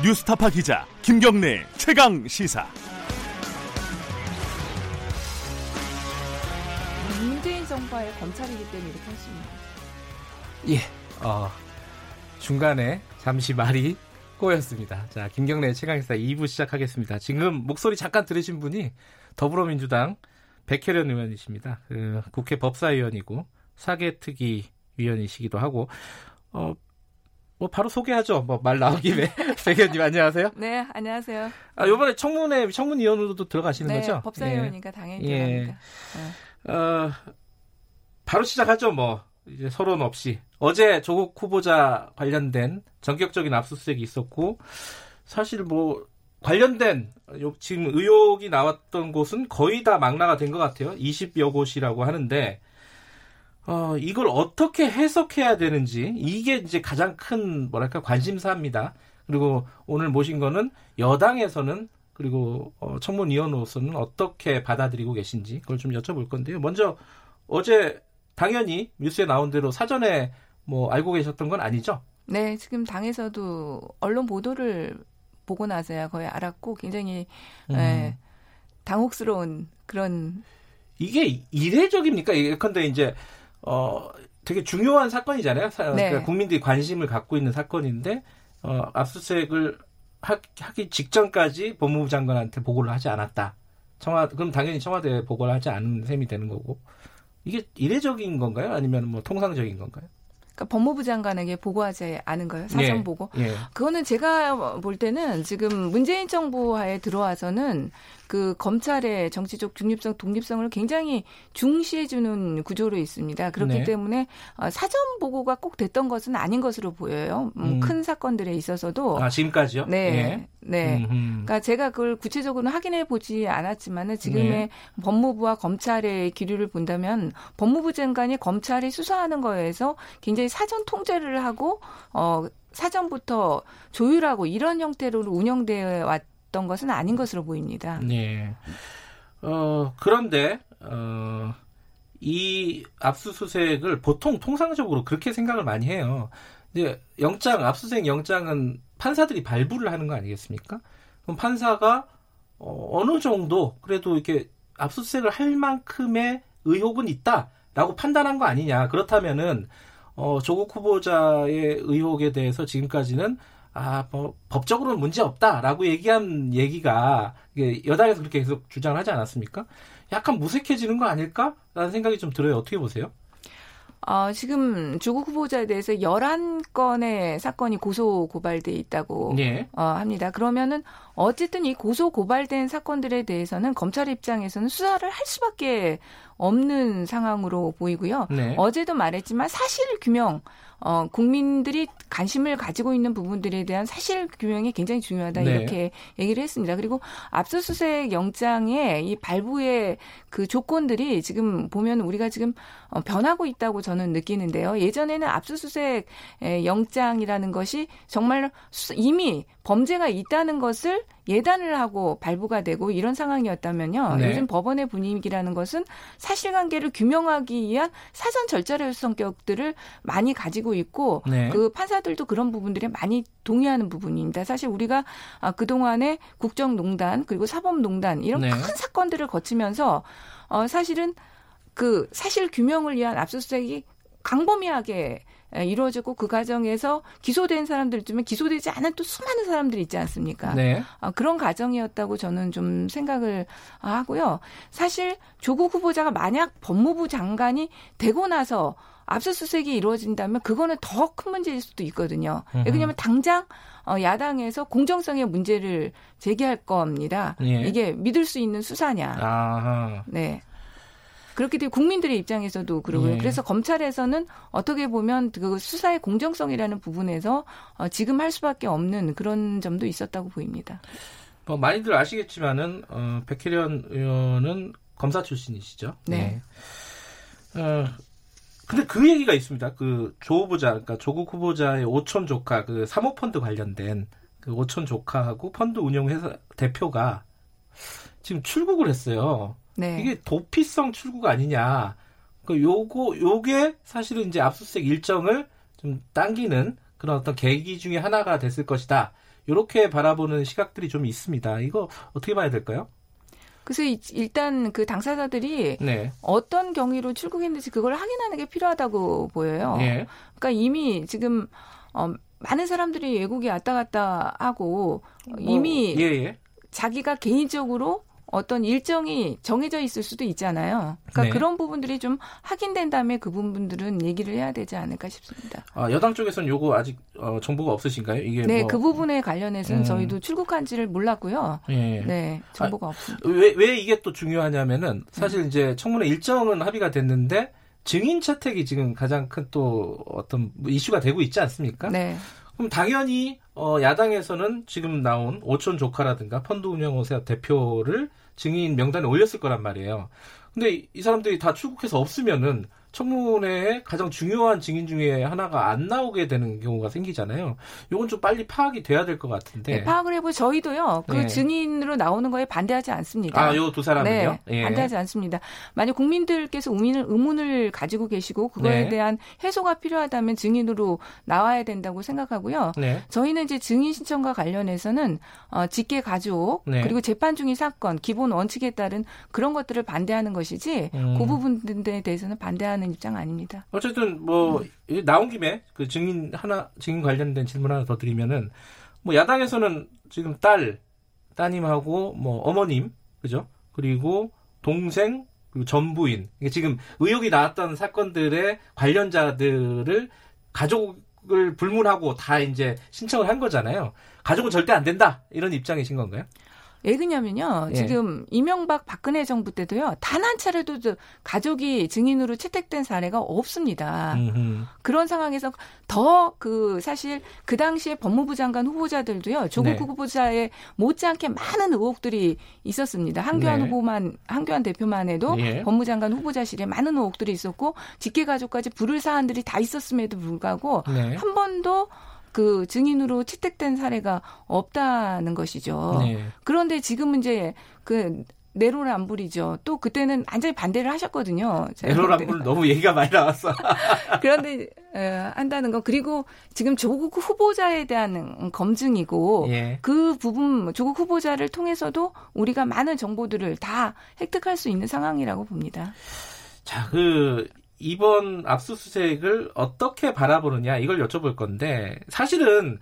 뉴스타파 기자 김경래 최강 시사. 문재인 정부의 검찰이기 때문에 이렇게 하십니다. 예, 어, 중간에 잠시 말이 꼬였습니다. 자, 김경래 최강 시사 2부 시작하겠습니다. 지금 목소리 잠깐 들으신 분이 더불어민주당 백혜련 의원이십니다. 그 국회 법사위원이고 사개특위 위원이시기도 하고 어, 뭐 바로 소개하죠. 뭐 말 나온 김에 백혜님 안녕하세요. 네, 안녕하세요. 아 이번에 청문회 청문위원으로도 들어가시는 네, 거죠? 법사위원이니까 예. 당연히 예. 네. 어, 바로 시작하죠. 뭐 이제 서론 없이 어제 조국 후보자 관련된 전격적인 압수수색이 있었고 사실 뭐 관련된 지금 의혹이 나왔던 곳은 거의 다 망라가 된 것 같아요. 20여 곳이라고 하는데 어, 이걸 어떻게 해석해야 되는지 이게 이제 가장 큰 뭐랄까 관심사입니다. 그리고 오늘 모신 거는 여당에서는 그리고 어, 청문위원으로서는 어떻게 받아들이고 계신지 그걸 좀 여쭤볼 건데요. 먼저 어제 당연히 뉴스에 나온 대로 사전에 뭐 알고 계셨던 건 아니죠? 네, 지금 당에서도 언론 보도를 보고 나서야 거의 알았고 굉장히 음. 예, 당혹스러운 그런 이게 이례적입니까? 예컨대 이제 어 되게 중요한 사건이잖아요. 네. 그러니까 국민들이 관심을 갖고 있는 사건인데 어 압수수색을 하, 기 직전까지 법무부 장관한테 보고를 하지 않았다. 청와 그럼 당연히 청와대에 보고를 하지 않은 셈이 되는 거고 이게 이례적인 건가요? 아니면 뭐 통상적인 건가요? 그러니까 법무부 장관에게 보고하지 않은 거예요. 사전 예, 보고. 예. 그거는 제가 볼 때는 지금 문재인 정부 하에 들어와서는 그 검찰의 정치적 중립성, 독립성을 굉장히 중시해주는 구조로 있습니다. 그렇기 네. 때문에 어, 사전 보고가 꼭 됐던 것은 아닌 것으로 보여요. 음, 음. 큰 사건들에 있어서도. 아 지금까지요? 네. 예. 네. 음흠. 그러니까 제가 그걸 구체적으로 확인해 보지 않았지만은 지금의 네. 법무부와 검찰의 기류를 본다면 법무부 장관이 검찰이 수사하는 거에서 굉장히 사전 통제를 하고 어 사전부터 조율하고 이런 형태로 운영되어 왔던 것은 아닌 것으로 보입니다. 네. 어, 그런데, 어, 이 압수수색을 보통 통상적으로 그렇게 생각을 많이 해요. 이제 영장, 압수수색 영장은 판사들이 발부를 하는 거 아니겠습니까? 그럼 판사가 어, 어느 정도 그래도 이렇게 압수수색을 할 만큼의 의혹은 있다라고 판단한 거 아니냐. 그렇다면은 어, 조국 후보자의 의혹에 대해서 지금까지는 아, 뭐, 법적으로는 문제 없다라고 얘기한 얘기가 여당에서 그렇게 계속 주장을 하지 않았습니까? 약간 무색해지는 거 아닐까라는 생각이 좀 들어요. 어떻게 보세요? 어, 지금 조국 후보자에 대해서 11건의 사건이 고소 고발돼 있다고 예. 어, 합니다. 그러면은 어쨌든 이 고소 고발된 사건들에 대해서는 검찰 입장에서는 수사를 할 수밖에 없는 상황으로 보이고요. 네. 어제도 말했지만 사실 규명, 어, 국민들이 관심을 가지고 있는 부분들에 대한 사실 규명이 굉장히 중요하다 네. 이렇게 얘기를 했습니다. 그리고 압수수색 영장의 이 발부의 그 조건들이 지금 보면 우리가 지금 어, 변하고 있다고 저는 느끼는데요. 예전에는 압수수색 에, 영장이라는 것이 정말 수- 이미 범죄가 있다는 것을 예단을 하고 발부가 되고 이런 상황이었다면요. 네. 요즘 법원의 분위기라는 것은 사실관계를 규명하기 위한 사전 절차의 성격들을 많이 가지고 있고 네. 그 판사들도 그런 부분들에 많이 동의하는 부분입니다. 사실 우리가 아, 그동안에 국정농단 그리고 사법농단 이런 네. 큰 사건들을 거치면서 어, 사실은 그 사실 규명을 위한 압수수색이 강범위하게 에, 이루어지고 그 과정에서 기소된 사람들 중에 기소되지 않은 또 수많은 사람들이 있지 않습니까? 네. 아, 그런 과정이었다고 저는 좀 생각을 하고요. 사실 조국 후보자가 만약 법무부 장관이 되고 나서 압수수색이 이루어진다면 그거는 더 큰 문제일 수도 있거든요. 음흠. 왜냐하면 당장 어, 야당에서 공정성의 문제를 제기할 겁니다. 예. 이게 믿을 수 있는 수사냐. 아하. 네. 그렇기 때문에 국민들의 입장에서도 그러고요. 예. 그래서 검찰에서는 어떻게 보면 그 수사의 공정성이라는 부분에서 어, 지금 할 수밖에 없는 그런 점도 있었다고 보입니다. 뭐 많이들 아시겠지만은 어, 백혜련 의원은 검사 출신이시죠. 네. 어, 근데 그 얘기가 있습니다. 그 조 후보자, 그러니까 조국 후보자의 오촌 조카, 그 사모펀드 관련된 그 오촌 조카하고 펀드 운용회사 대표가 지금 출국을 했어요. 네. 이게 도피성 출국 아니냐. 그 요거 요게 사실은 이제 압수수색 일정을 좀 당기는 그런 어떤 계기 중에 하나가 됐을 것이다. 이렇게 바라보는 시각들이 좀 있습니다. 이거 어떻게 봐야 될까요? 그래서 일단 그 당사자들이 네. 어떤 경위로 출국했는지 그걸 확인하는 게 필요하다고 보여요. 예. 그러니까 이미 지금 어, 많은 사람들이 외국에 왔다 갔다 하고 이미 뭐, 예, 예. 자기가 개인적으로 어떤 일정이 정해져 있을 수도 있잖아요. 그러니까 네. 그런 부분들이 좀 확인된 다음에 그 부분들은 얘기를 해야 되지 않을까 싶습니다. 아, 여당 쪽에서는 요거 아직 어, 정보가 없으신가요? 이게 네, 뭐, 그 부분에 관련해서는 음. 저희도 출국한지를 몰랐고요. 예. 네, 정보가 없습니다. 왜, 왜 이게 또 중요하냐면은 네. 사실 이제 청문회 일정은 합의가 됐는데 증인 채택이 지금 가장 큰 또 어떤 이슈가 되고 있지 않습니까? 네, 그럼 당연히 어, 야당에서는 지금 나온 오촌 조카라든가 펀드 운영회사 대표를 증인 명단에 올렸을 거란 말이에요. 근데 이, 이 사람들이 다 출국해서 없으면은 청문회에 가장 중요한 증인 중에 하나가 안 나오게 되는 경우가 생기잖아요. 요건 좀 빨리 파악이 돼야 될 것 같은데. 네, 파악을 해보 저희도요. 그 네. 증인으로 나오는 거에 반대하지 않습니다. 아, 요 두 사람은요? 네, 예. 반대하지 않습니다. 만약 국민들께서 의문을, 의문을 가지고 계시고 그거에 네. 대한 해소가 필요하다면 증인으로 나와야 된다고 생각하고요. 네. 저희는 이제 증인 신청과 관련해서는 어, 직계 가족 네. 그리고 재판 중인 사건 기본 원칙에 따른 그런 것들을 반대하는 것이지 음. 그 부분들에 대해서는 반대하는 입장 아닙니다. 어쨌든 뭐 이- 나온 김에 그 증인 하나 증인 관련된 질문 하나 더 드리면은 뭐 야당에서는 지금 딸 따님하고 뭐 어머님 그죠 그리고 동생 그리고 전부인 이게 지금 의혹이 나왔던 사건들의 관련자들을 가족을 불문하고 다 이제 신청을 한 거잖아요. 가족은 절대 안 된다 이런 입장이신 건가요? 왜 그러냐면요. 예. 지금 이명박 박근혜 정부 때도요. 단 한 차례도 저 가족이 증인으로 채택된 사례가 없습니다. 음흠. 그런 상황에서 더 그 사실 그 당시에 법무부 장관 후보자들도요. 조국 네. 후보자에 못지않게 많은 의혹들이 있었습니다. 한교안 네. 후보만 한교안 대표만 해도 예. 법무장관 후보자실에 많은 의혹들이 있었고 직계 가족까지 부를 사안들이 다 있었음에도 불구하고 네. 한 번도 그 증인으로 채택된 사례가 없다는 것이죠. 네. 그런데 지금은 이제 그 내로남불이죠. 또 그때는 완전히 반대를 하셨거든요. 에로람불 너무 얘기가 많이 나왔어. 그런데 에, 한다는 거 그리고 지금 조국 후보자에 대한 검증이고 예. 그 부분 조국 후보자를 통해서도 우리가 많은 정보들을 다 획득할 수 있는 상황이라고 봅니다. 자, 그 이번 압수수색을 어떻게 바라보느냐 이걸 여쭤볼 건데 사실은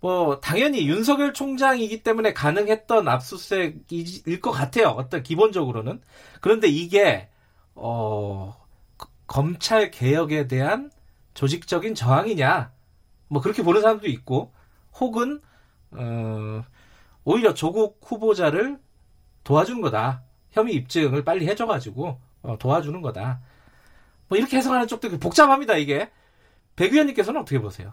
뭐 당연히 윤석열 총장이기 때문에 가능했던 압수수색일 것 같아요. 어떤 기본적으로는 그런데 이게 어 거- 검찰 개혁에 대한 조직적인 저항이냐 뭐 그렇게 보는 사람도 있고 혹은 어 오히려 조국 후보자를 도와준 거다 혐의 입증을 빨리 해줘가지고 어, 도와주는 거다. 뭐 이렇게 해석하는 쪽도 복잡합니다 이게. 백 의원님께서는 어떻게 보세요?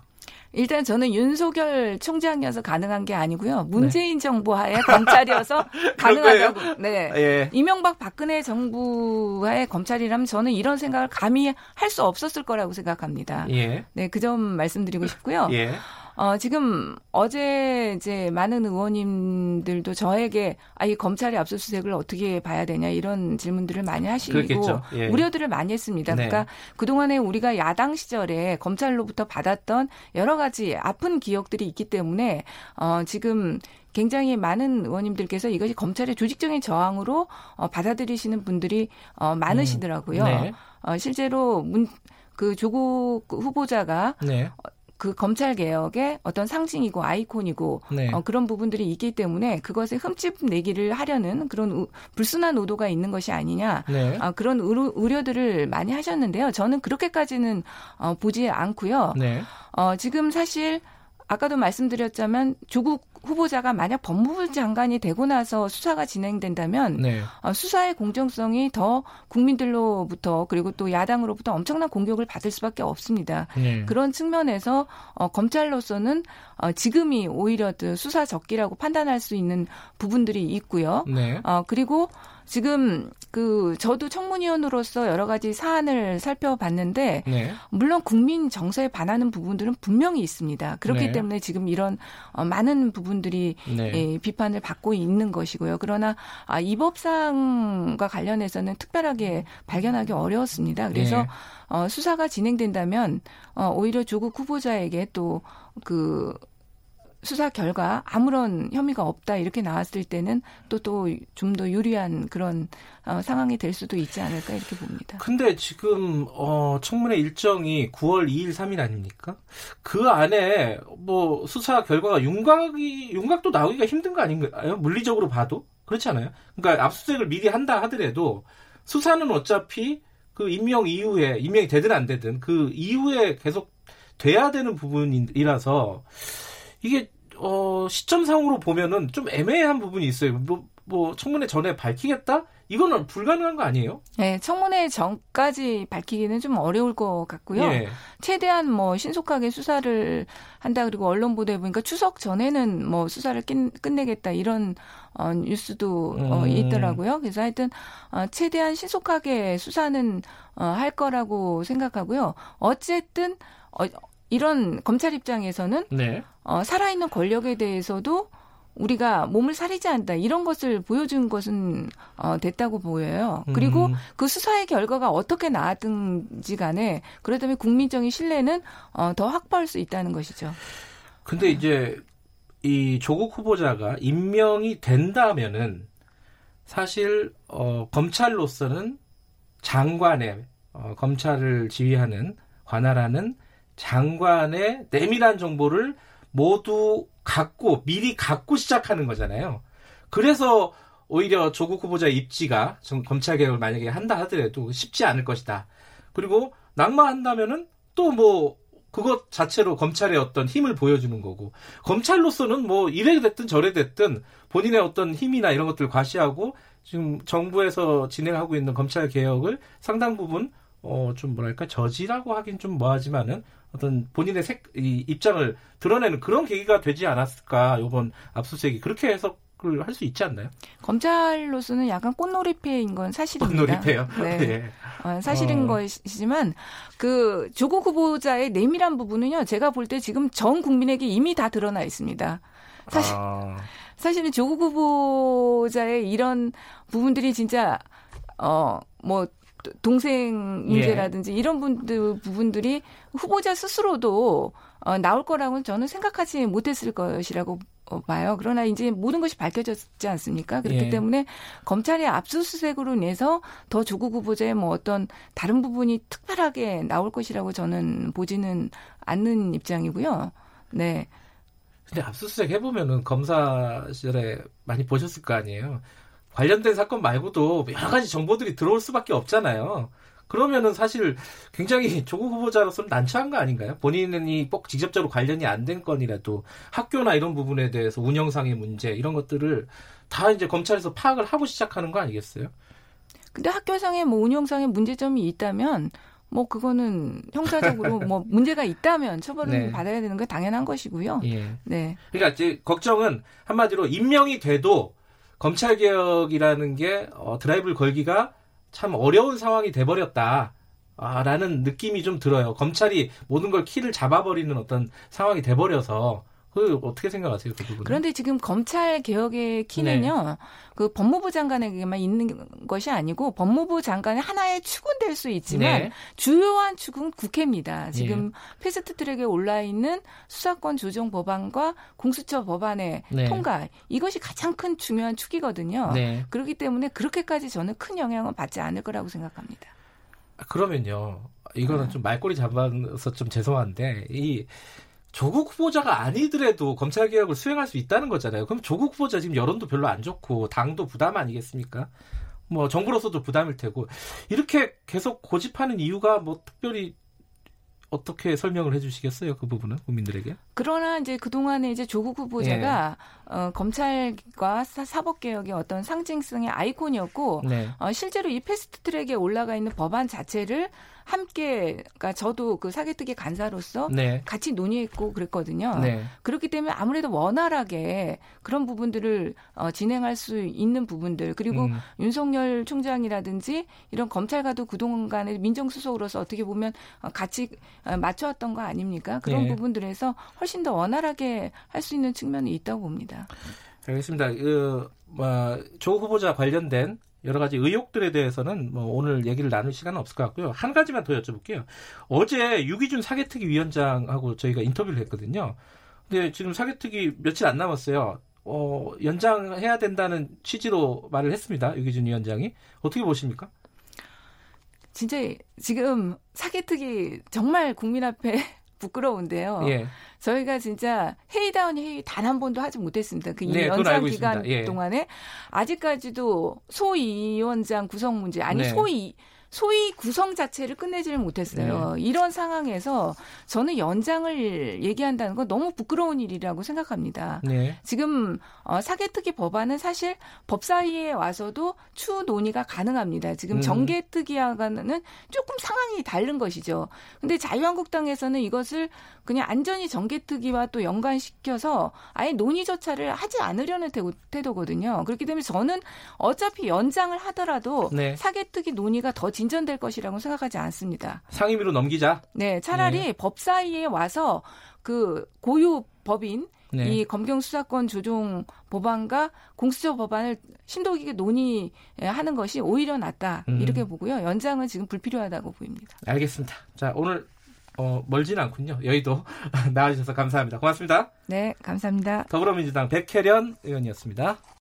일단 저는 윤석열 총장이어서 가능한 게 아니고요. 문재인 정부 하에 검찰이어서 가능하다고. 네. 예. 이명박 박근혜 정부의 검찰이라면 저는 이런 생각을 감히 할 수 없었을 거라고 생각합니다. 예. 네, 그 점 말씀드리고 싶고요. 예. 어, 지금 어제 이제 많은 의원님들도 저에게 아, 이 검찰의 압수수색을 어떻게 봐야 되냐 이런 질문들을 많이 하시고. 예. 우려들을 많이 했습니다. 네. 그러니까 그동안에 우리가 야당 시절에 검찰로부터 받았던 여러 가지 아픈 기억들이 있기 때문에 어, 지금 굉장히 많은 의원님들께서 이것이 검찰의 조직적인 저항으로 어, 받아들이시는 분들이 어, 많으시더라고요. 네. 어, 실제로 문, 그 조국 후보자가 네. 그 검찰 개혁의 어떤 상징이고 아이콘이고 네. 어, 그런 부분들이 있기 때문에 그것에 흠집 내기를 하려는 그런 우- 불순한 의도가 있는 것이 아니냐 네. 아, 그런 우려, 우려들을 많이 하셨는데요. 저는 그렇게까지는 어, 보지 않고요. 네. 어, 지금 사실 아까도 말씀드렸자면 조국 후보자가 만약 법무부 장관이 되고 나서 수사가 진행된다면 네. 어, 수사의 공정성이 더 국민들로부터 그리고 또 야당으로부터 엄청난 공격을 받을 수밖에 없습니다. 네. 그런 측면에서 어, 검찰로서는 어, 지금이 오히려 그 수사 적기라고 판단할 수 있는 부분들이 있고요. 네. 어, 그리고 지금 그 저도 청문위원으로서 여러 가지 사안을 살펴봤는데 네. 물론 국민 정서에 반하는 부분들은 분명히 있습니다. 그렇기 네. 때문에 지금 이런 어, 많은 부분들이 네. 예, 비판을 받고 있는 것이고요. 그러나 아, 이 법상과 관련해서는 특별하게 발견하기 어려웠습니다. 그래서 예. 어, 수사가 진행된다면 어, 오히려 조국 후보자에게 또그 수사 결과 아무런 혐의가 없다 이렇게 나왔을 때는 또 또 좀 더 유리한 그런 어, 상황이 될 수도 있지 않을까 이렇게 봅니다. 근데 지금 어, 청문회 일정이 9월 2일, 3일 아닙니까? 그 안에 뭐 수사 결과가 윤곽이 윤곽도 나오기가 힘든 거 아닌가요? 물리적으로 봐도 그렇지 않아요? 그러니까 압수수색을 미리 한다 하더라도 수사는 어차피 그 임명 이후에 임명이 되든 안 되든 그 이후에 계속 돼야 되는 부분이라서 이게 어, 시점상으로 보면은 좀 애매한 부분이 있어요. 뭐, 뭐 청문회 전에 밝히겠다? 이거는 불가능한 거 아니에요? 네, 청문회 전까지 밝히기는 좀 어려울 것 같고요. 예. 최대한 뭐 신속하게 수사를 한다 그리고 언론 보도해 보니까 추석 전에는 뭐 수사를 끝내겠다 이런 어, 뉴스도 어, 음. 있더라고요. 그래서 하여튼 어, 최대한 신속하게 수사는 어, 할 거라고 생각하고요. 어쨌든 어, 이런 검찰 입장에서는 네. 어, 살아있는 권력에 대해서도 우리가 몸을 사리지 않다 이런 것을 보여준 것은 어, 됐다고 보여요. 그리고 음. 그 수사의 결과가 어떻게 나왔든지 간에 그러다면 국민적인 신뢰는 어, 더 확보할 수 있다는 것이죠. 근데 이제 이 조국 후보자가 임명이 된다면은 사실 어, 검찰로서는 장관의 어, 검찰을 지휘하는 관할하는 장관의 내밀한 정보를 모두 갖고 미리 갖고 시작하는 거잖아요. 그래서 오히려 조국 후보자의 입지가 검찰 개혁을 만약에 한다 하더라도 쉽지 않을 것이다. 그리고 낙마한다면은 또 뭐 그것 자체로 검찰의 어떤 힘을 보여주는 거고 검찰로서는 뭐 이래 됐든 저래 됐든 본인의 어떤 힘이나 이런 것들을 과시하고 지금 정부에서 진행하고 있는 검찰 개혁을 상당 부분 어 좀 뭐랄까 저지라고 하긴 좀 뭐하지만은 어떤 본인의 색, 이 입장을 드러내는 그런 계기가 되지 않았을까 이번 압수수색이 그렇게 해석을 할수 있지 않나요? 검찰로서는 약간 꽃놀이패인 건 사실입니다. 꽃놀이패요? 네. 네. 어, 사실인 어. 것이지만 그 조국 후보자의 내밀한 부분은요. 제가 볼 때 지금 전 국민에게 이미 다 드러나 있습니다. 사실 아. 사실은 조국 후보자의 이런 부분들이 진짜 어뭐 동생 문제라든지 예. 이런 분들 부분들이 후보자 스스로도 어, 나올 거라고는 저는 생각하지 못했을 것이라고 어, 봐요. 그러나 이제 모든 것이 밝혀졌지 않습니까? 그렇기 예. 때문에 검찰의 압수수색으로 인해서 더 조국 후보자의 뭐 어떤 다른 부분이 특별하게 나올 것이라고 저는 보지는 않는 입장이고요. 네. 근데 압수수색 해보면은 검사 시절에 많이 보셨을 거 아니에요. 관련된 사건 말고도 여러 가지 정보들이 들어올 수밖에 없잖아요. 그러면은 사실 굉장히 조국 후보자로서는 난처한 거 아닌가요? 본인이 꼭 직접적으로 관련이 안 된 건이라도 학교나 이런 부분에 대해서 운영상의 문제 이런 것들을 다 이제 검찰에서 파악을 하고 시작하는 거 아니겠어요? 근데 학교상의 뭐 운영상의 문제점이 있다면 뭐 그거는 형사적으로 뭐 문제가 있다면 처벌을 네. 받아야 되는 게 당연한 것이고요. 예. 네. 그러니까 이제 걱정은 한마디로 임명이 돼도 검찰 개혁이라는 게 어, 드라이브를 걸기가 참 어려운 상황이 돼버렸다. 아, 라는 느낌이 좀 들어요. 검찰이 모든 걸 키를 잡아버리는 어떤 상황이 돼버려서 그 어떻게 생각하세요 그 부분? 그런데 지금 검찰 개혁의 키는요, 네. 그 법무부 장관에게만 있는 것이 아니고 법무부 장관의 하나의 축은 될 수 있지만 네. 주요한 축은 국회입니다. 지금 네. 패스트트랙에 올라 있는 수사권 조정 법안과 공수처 법안의 네. 통과 이것이 가장 큰 중요한 축이거든요. 네. 그렇기 때문에 그렇게까지 저는 큰 영향을 받지 않을 거라고 생각합니다. 그러면요, 이거는 아. 좀 말꼬리 잡아서 좀 죄송한데 이 조국 후보자가 아니더라도 검찰 개혁을 수행할 수 있다는 거잖아요. 그럼 조국 후보자 지금 여론도 별로 안 좋고 당도 부담 아니겠습니까? 뭐 정부로서도 부담일 테고 이렇게 계속 고집하는 이유가 뭐 특별히 어떻게 설명을 해주시겠어요 그 부분은 국민들에게? 그러나 이제 그 동안에 이제 조국 후보자가 예. 어, 검찰과 사, 법 개혁의 어떤 상징성의 아이콘이었고 네. 어, 실제로 이 패스트트랙에 올라가 있는 법안 자체를 함께 그러니까 저도 그 사개특위 간사로서 네. 같이 논의했고 그랬거든요. 네. 그렇기 때문에 아무래도 원활하게 그런 부분들을 어, 진행할 수 있는 부분들 그리고 음. 윤석열 총장이라든지 이런 검찰과도 그동안의 민정수석으로서 어떻게 보면 어, 같이 어, 맞춰왔던 거 아닙니까? 그런 네. 부분들에서 훨씬 더 원활하게 할 수 있는 측면이 있다고 봅니다. 알겠습니다. 그, 뭐, 조 후보자 관련된 여러 가지 의혹들에 대해서는 뭐 오늘 얘기를 나눌 시간은 없을 것 같고요. 한 가지만 더 여쭤볼게요. 어제 유기준 사개특위 위원장하고 저희가 인터뷰를 했거든요. 근데 지금 사개특위 며칠 안 남았어요. 어, 연장해야 된다는 취지로 말을 했습니다. 유기준 위원장이. 어떻게 보십니까? 진짜 지금 사개특위 정말 국민 앞에 부끄러운데요. 예. 저희가 진짜 회의다운 회의 단 한 번도 하지 못했습니다. 그 네, 연장 기간 예. 동안에 아직까지도 소위원장 구성 문제 아니 네. 소위 소위 구성 자체를 끝내지를 못했어요. 네. 이런 상황에서 저는 연장을 얘기한다는 건 너무 부끄러운 일이라고 생각합니다. 네. 지금 어, 사개특위 법안은 사실 법사위에 와서도 추후 논의가 가능합니다. 지금 음. 정개특위와는 조금 상황이 다른 것이죠. 근데 자유한국당에서는 이것을 그냥 안전히 정개특위와 또 연관시켜서 아예 논의조차를 하지 않으려는 태도거든요. 그렇기 때문에 저는 어차피 연장을 하더라도 네. 사개특위 논의가 더 진. 진전될 것이라고 생각하지 않습니다. 상임위로 넘기자. 네, 차라리 네. 법사위에 와서 그 고유 법인 네. 이 검경 수사권 조정 법안과 공수처 법안을 심도 깊게 논의하는 것이 오히려 낫다 음. 이렇게 보고요. 연장은 지금 불필요하다고 보입니다. 알겠습니다. 자 오늘 어, 멀지는 않군요. 여의도 나와주셔서 감사합니다. 고맙습니다. 네, 감사합니다. 더불어민주당 백혜련 의원이었습니다.